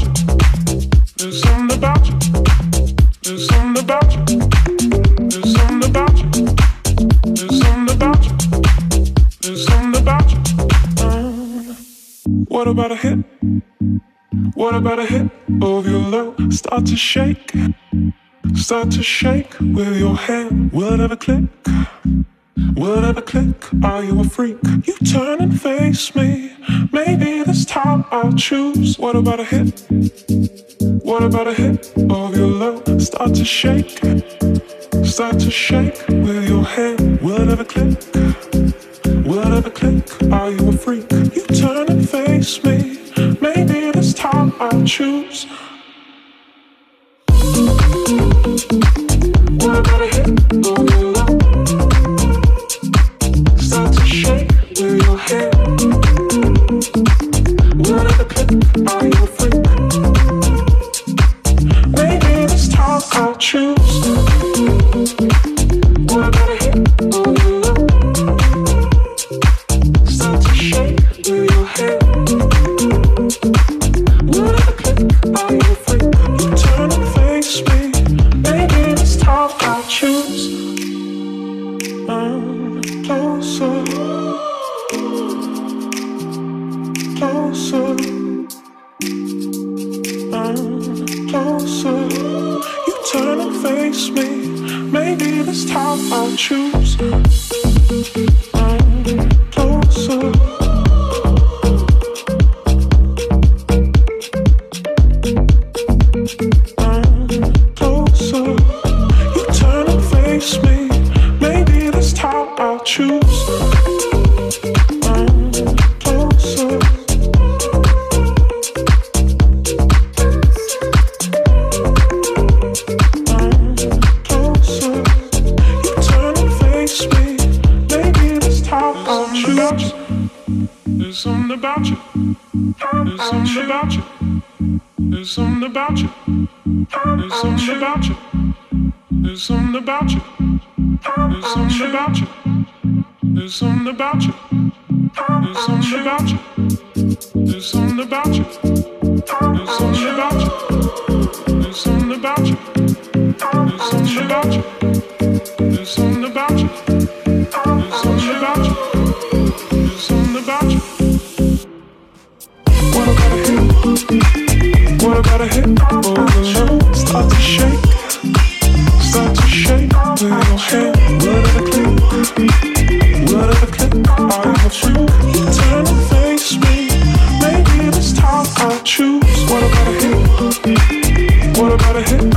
you. About a hit? What about a hit of your love? Start to shake, start to shake with your hand. Will it ever click? Will it ever click? Are you a freak? You turn and face me. Maybe this time I'll choose. What about a hit? What about a hit of your love? Start to shake, start to shake with your hand. Will it ever click? Will it ever click? Are you a freak? You turn and face me. Maybe this time I'll choose. What about a hit? Start to shake your click? Are you a freak? Maybe this time I'll choose. What about shoes. What about a hit?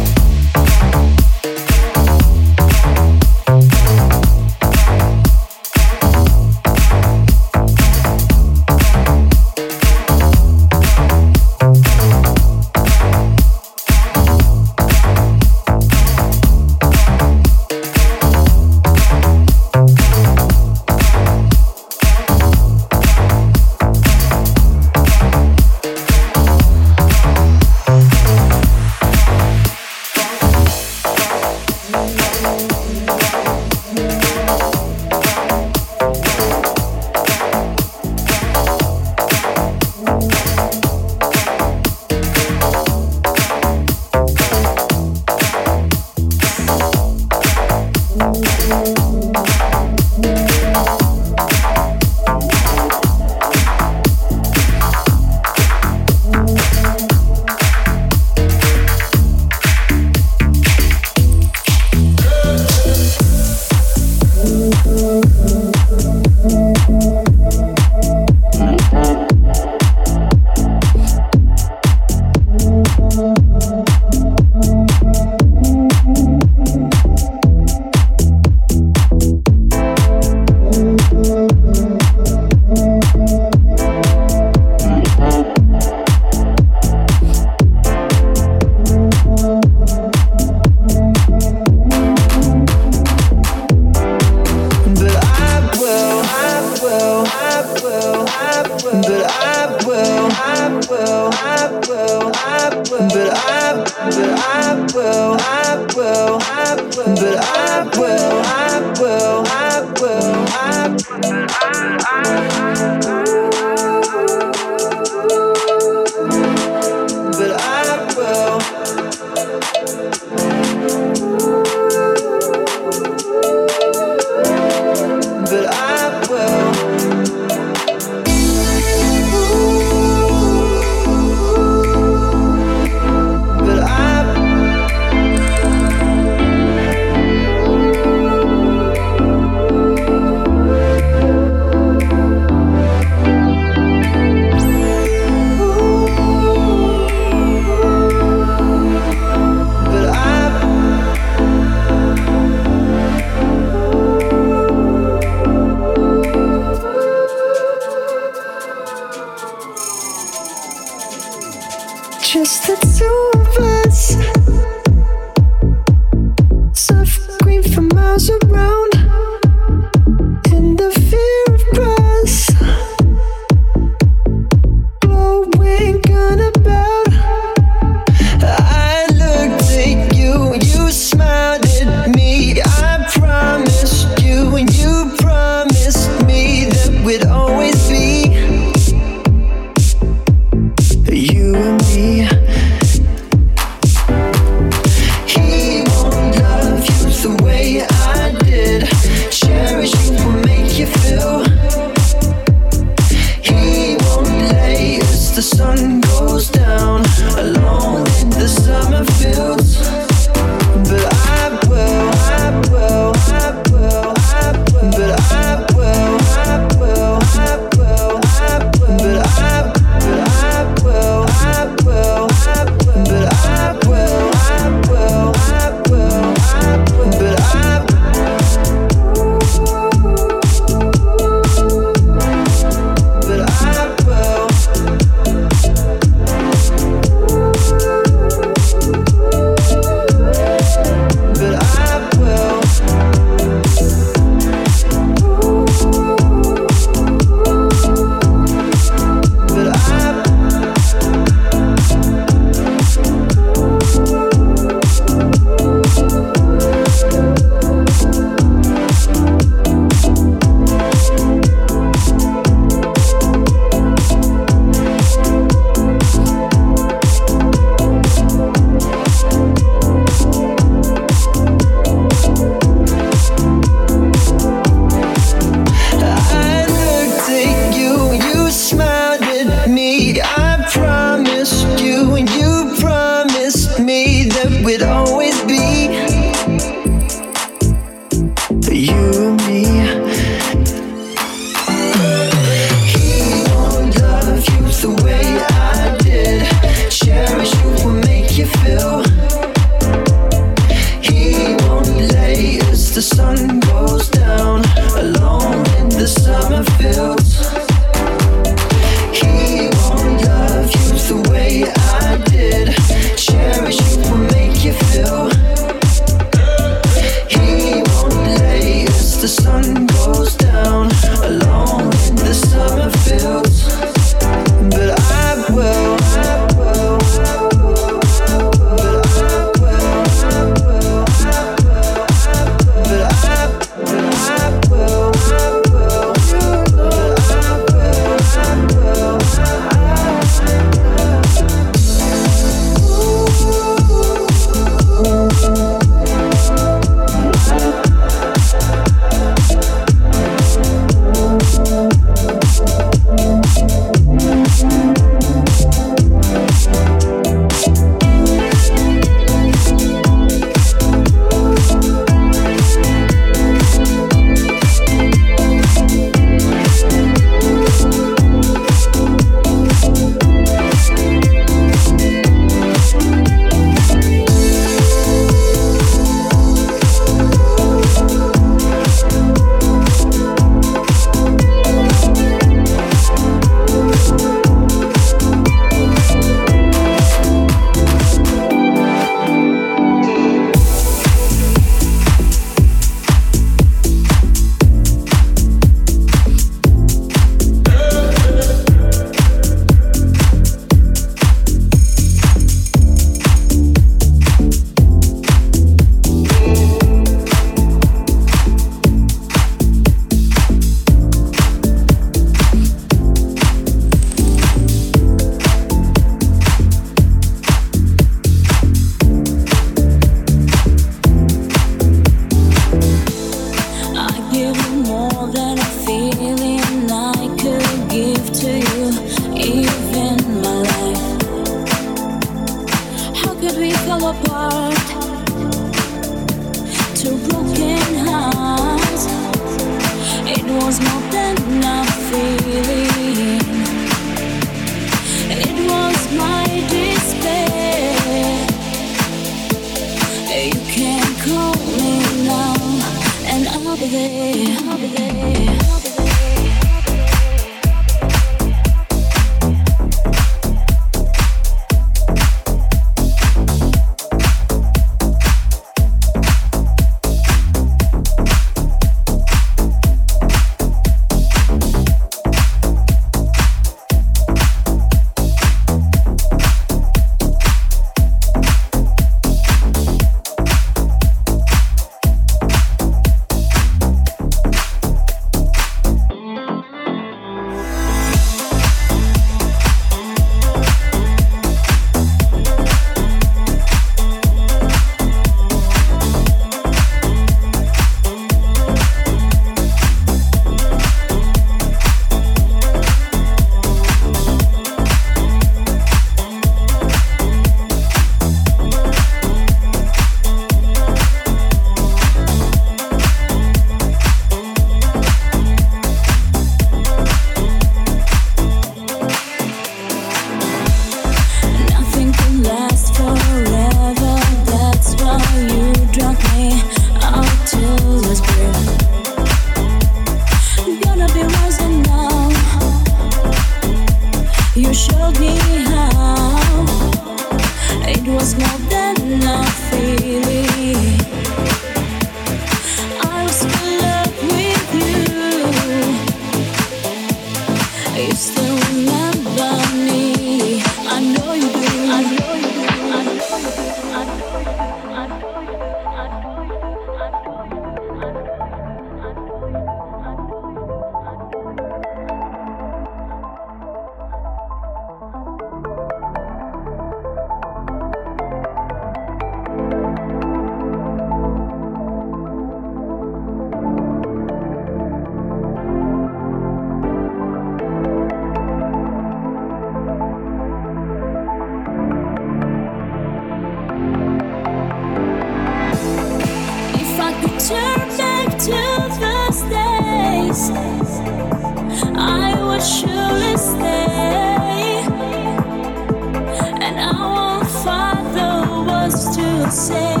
say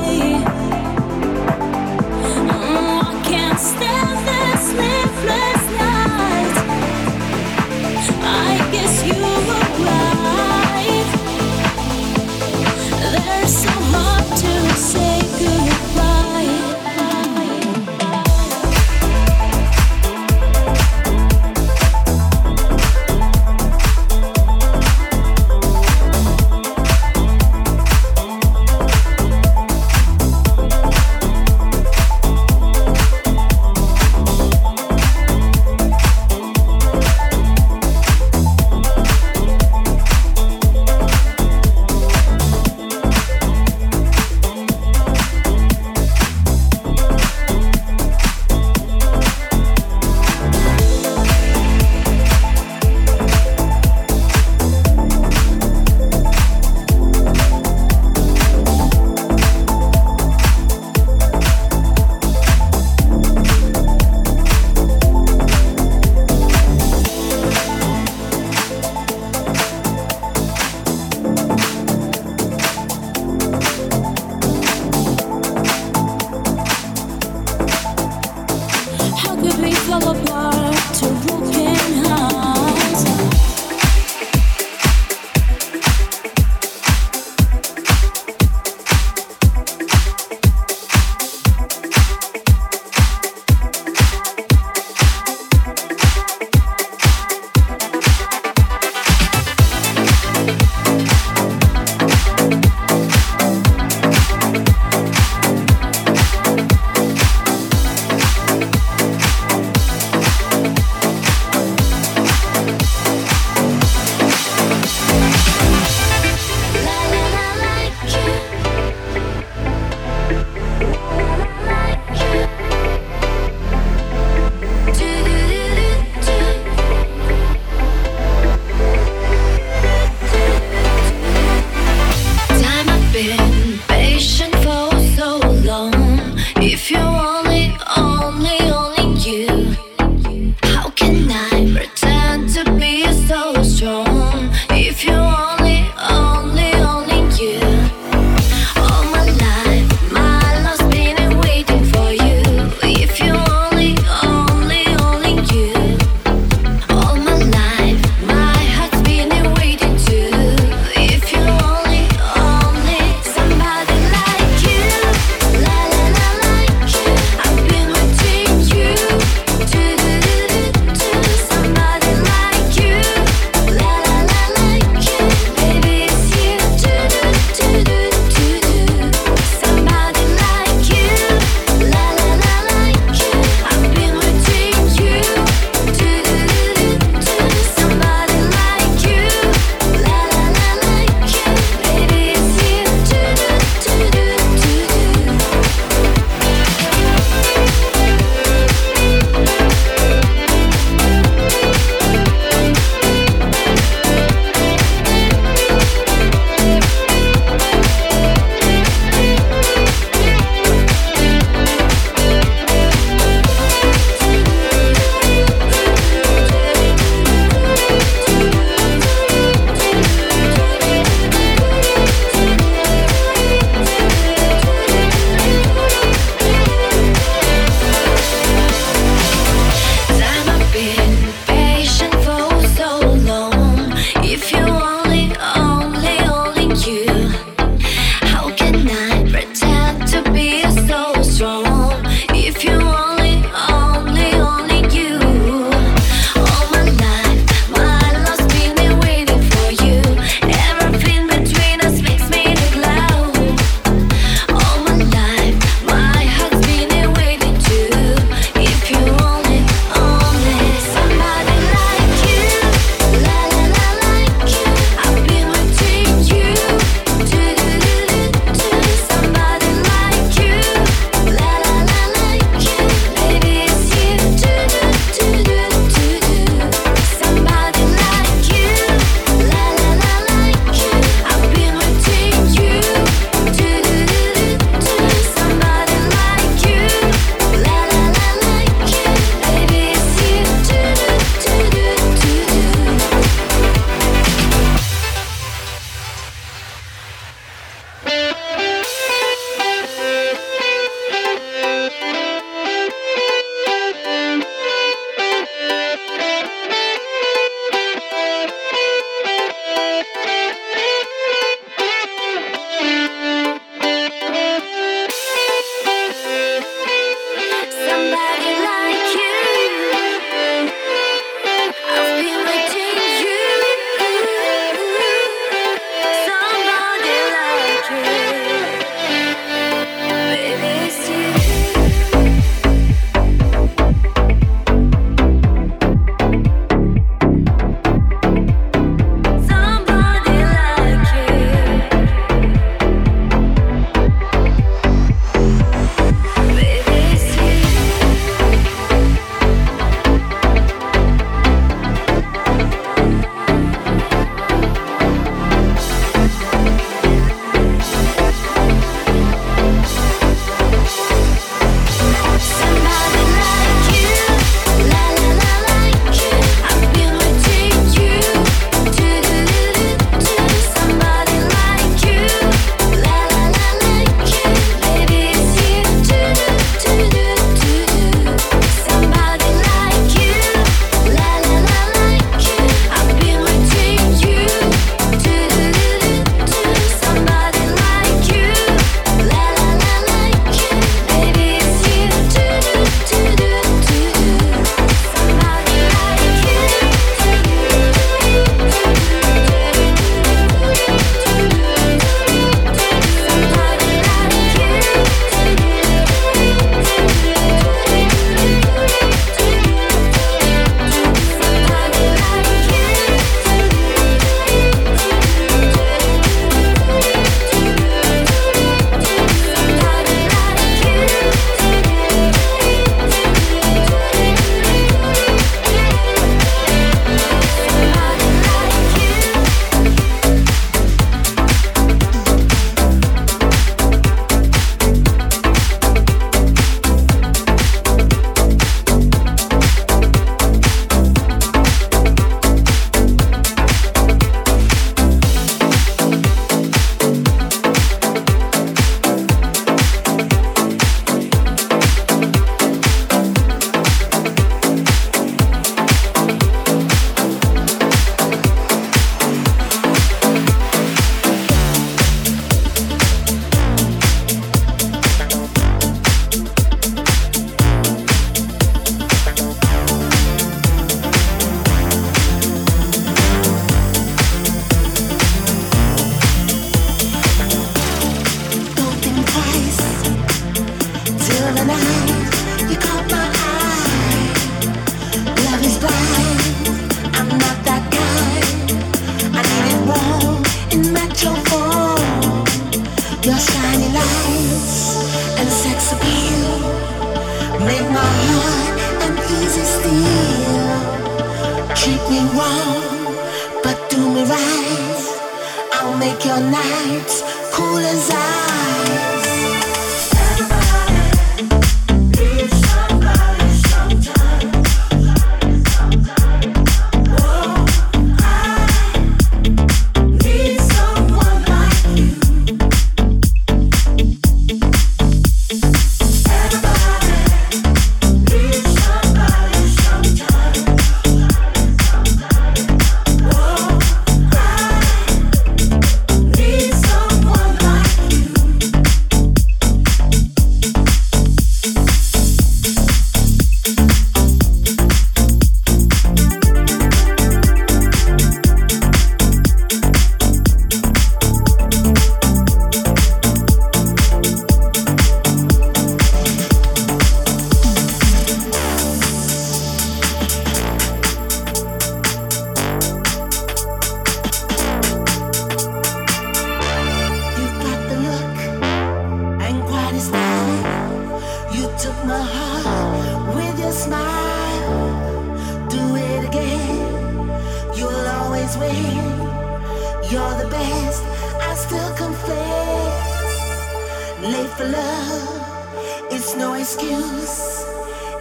It's no excuse.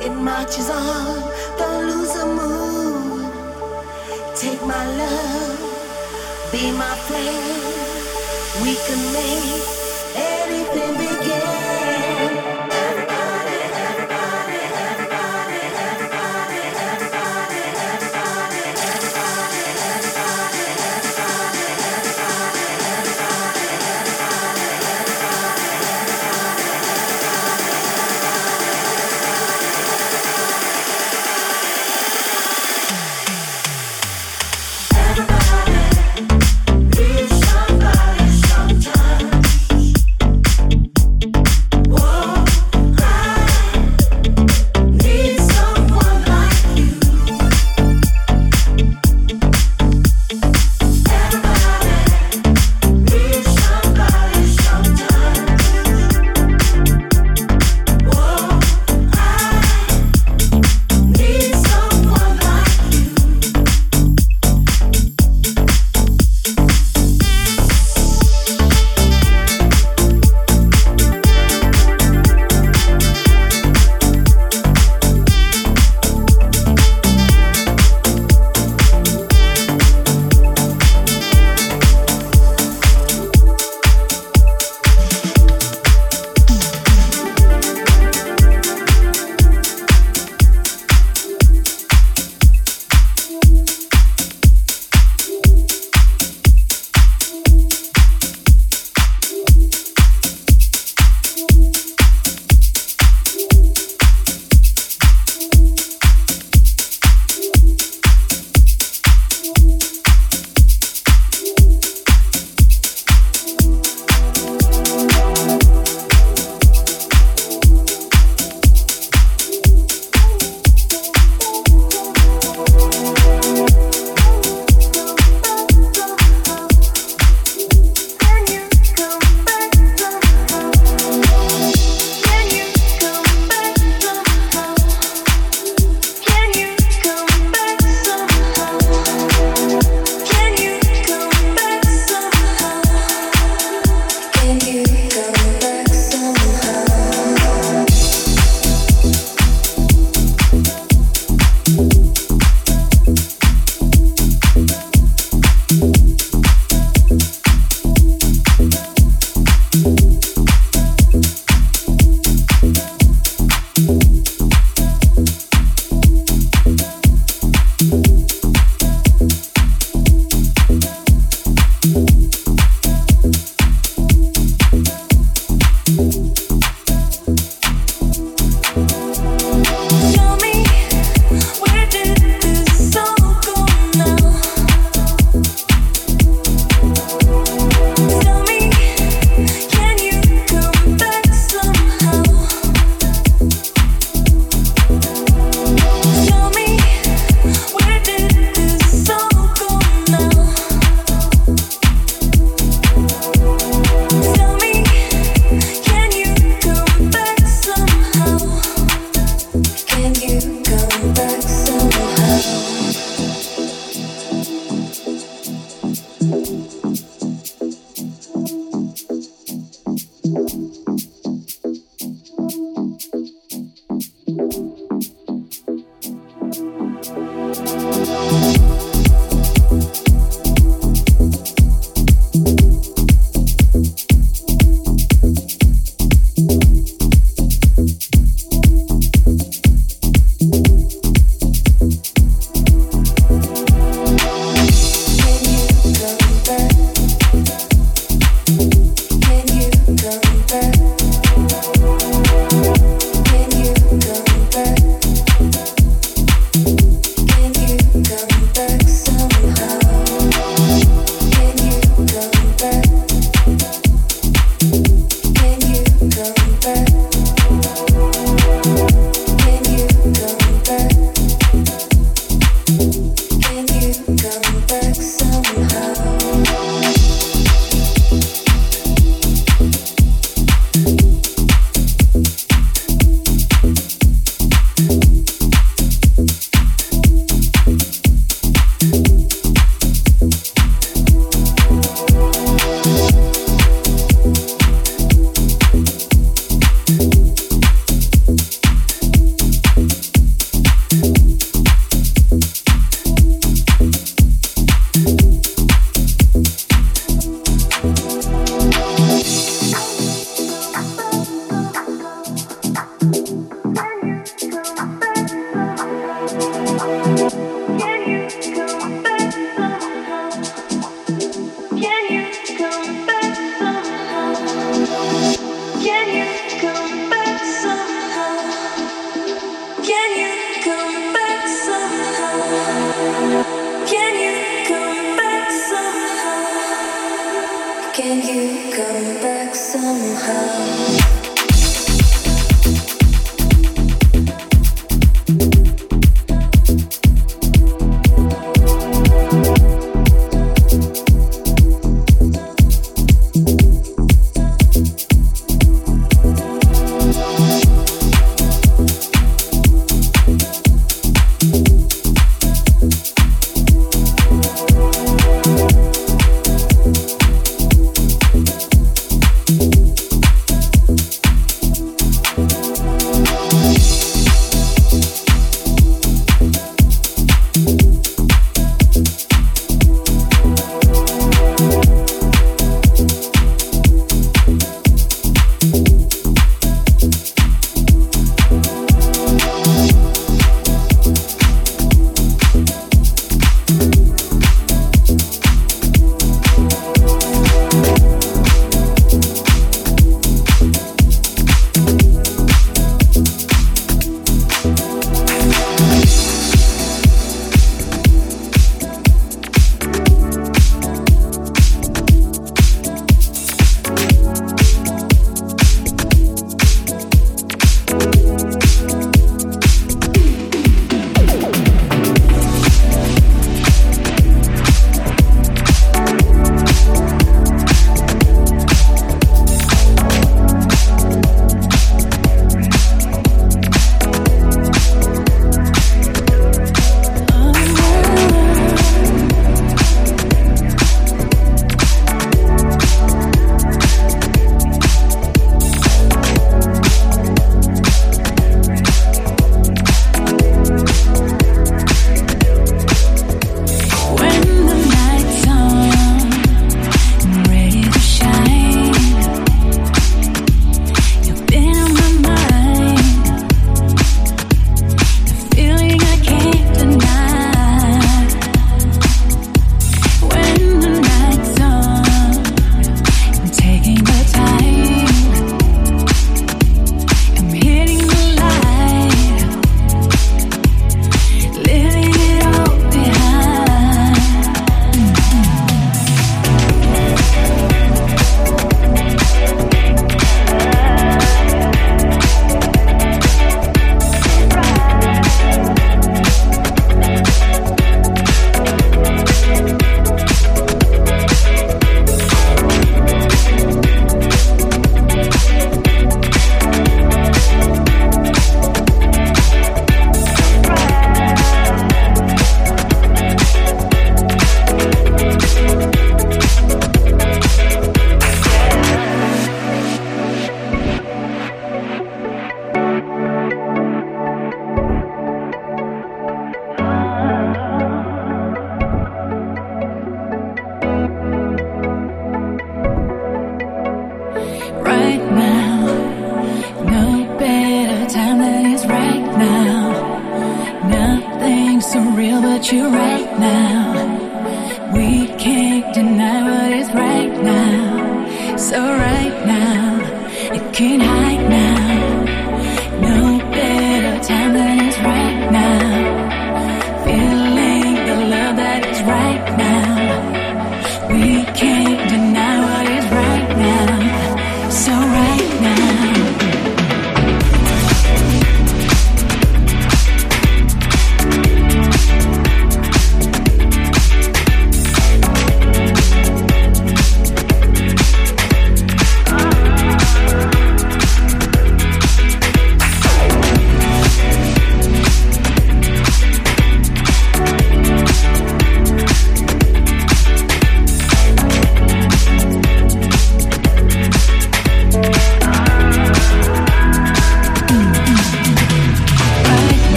It marches on. Don't lose a mood. Take my love. Be my friend. We can make anything be.